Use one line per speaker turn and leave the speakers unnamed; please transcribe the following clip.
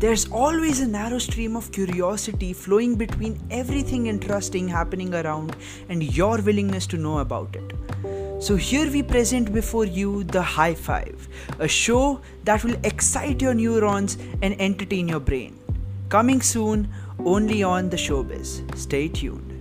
there's always a narrow stream of curiosity flowing between everything interesting happening around and your willingness to know about it. So, here we present before you the High Five, a show that will excite your neurons and entertain your brain. Coming soon only on the Show Buzz. Stay tuned.